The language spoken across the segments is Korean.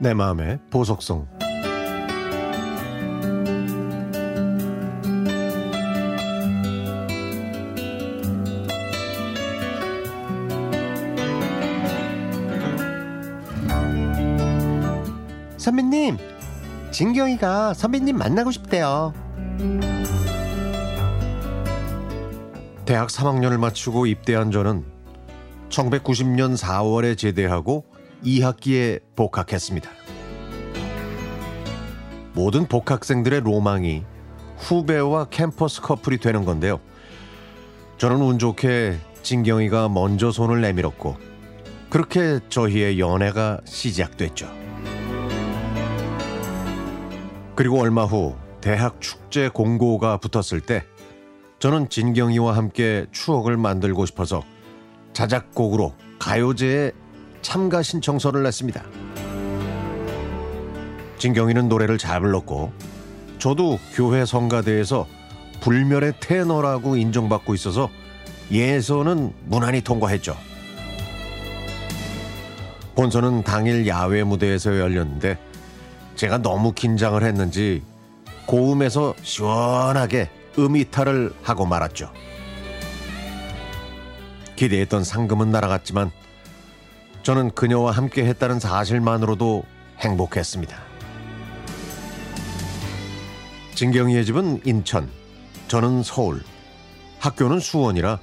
내 마음의 보석성. 선배님 진경이가 선배님 만나고 싶대요. 대학 3학년을 마치고 입대한 저는 1990년 4월에 제대하고 2학기에 복학했습니다. 모든 복학생들의 로망이 후배와 캠퍼스 커플이 되는 건데요. 저는 운 좋게 진경이가 먼저 손을 내밀었고 그렇게 저희의 연애가 시작됐죠. 그리고 얼마 후 대학 축제 공고가 붙었을 때 저는 진경이와 함께 추억을 만들고 싶어서 자작곡으로 가요제에 참가 신청서를 냈습니다. 진경이는 노래를 잘 불렀고 저도 교회 성가대에서 불멸의 테너라고 인정받고 있어서 예선은 무난히 통과했죠. 본선은 당일 야외 무대에서 열렸는데 제가 너무 긴장을 했는지 고음에서 시원하게 음이탈을 하고 말았죠. 기대했던 상금은 날아갔지만 저는 그녀와 함께 했다는 사실만으로도 행복했습니다. 진경이의 집은 인천, 저는 서울, 학교는 수원이라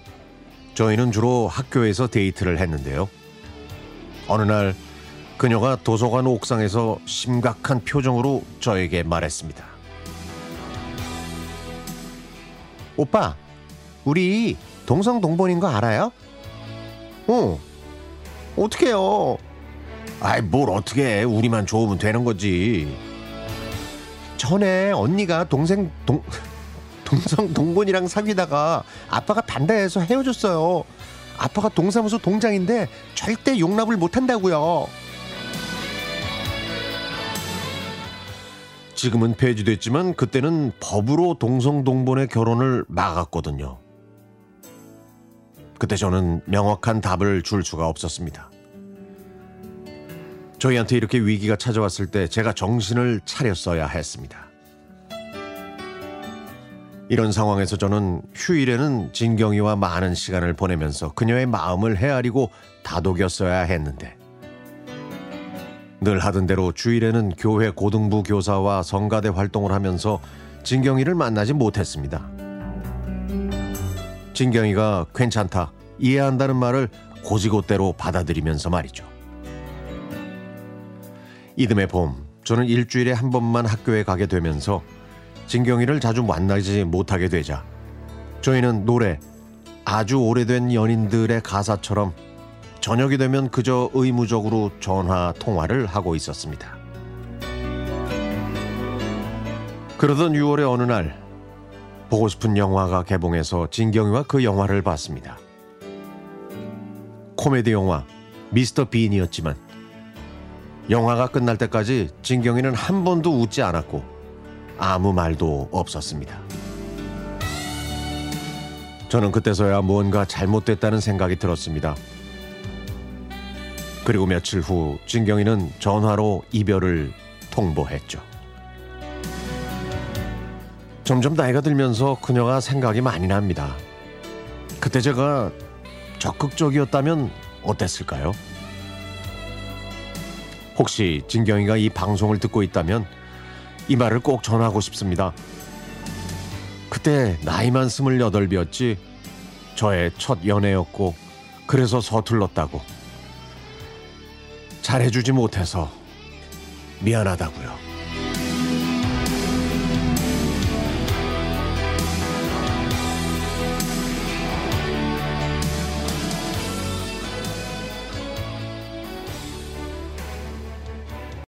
저희는 주로 학교에서 데이트를 했는데요. 어느 날 그녀가 도서관 옥상에서 심각한 표정으로 저에게 말했습니다. 오빠, 우리 동성 동본인 거 알아요? 어, 어떻게요? 아이, 뭘 어떻게 해. 우리만 좋으면 되는 거지. 전에 언니가 동생, 동, 동성 동본이랑 사귀다가 아빠가 반대해서 헤어졌어요. 아빠가 동사무소 동장인데 절대 용납을 못 한다고요. 지금은 폐지됐지만 그때는 법으로 동성 동본의 결혼을 막았거든요. 그때 저는 명확한 답을 줄 수가 없었습니다. 저희한테 이렇게 위기가 찾아왔을 때 제가 정신을 차렸어야 했습니다. 이런 상황에서 저는 휴일에는 진경이와 많은 시간을 보내면서 그녀의 마음을 헤아리고 다독였어야 했는데 늘 하던 대로 주일에는 교회 고등부 교사와 성가대 활동을 하면서 진경이를 만나지 못했습니다. 진경이가 괜찮다, 이해한다는 말을 고지고대로 받아들이면서 말이죠. 이듬해 봄, 저는 일주일에 한 번만 학교에 가게 되면서 진경이를 자주 만나지 못하게 되자 저희는 노래, 아주 오래된 연인들의 가사처럼 저녁이 되면 그저 의무적으로 전화 통화를 하고 있었습니다. 그러던 6월의 어느 날 보고 싶은 영화가 개봉해서 진경이와 그 영화를 봤습니다. 코미디 영화 미스터 빈이었지만 영화가 끝날 때까지 진경이는 한 번도 웃지 않았고 아무 말도 없었습니다. 저는 그때서야 무언가 잘못됐다는 생각이 들었습니다. 그리고 며칠 후 진경이는 전화로 이별을 통보했죠. 점점 나이가 들면서 그녀가 생각이 많이 납니다. 그때 제가 적극적이었다면 어땠을까요? 혹시 진경이가 이 방송을 듣고 있다면 이 말을 꼭 전하고 싶습니다. 그때 나이만 스물여덟이었지 저의 첫 연애였고 그래서 서툴렀다고 잘해주지 못해서 미안하다고요.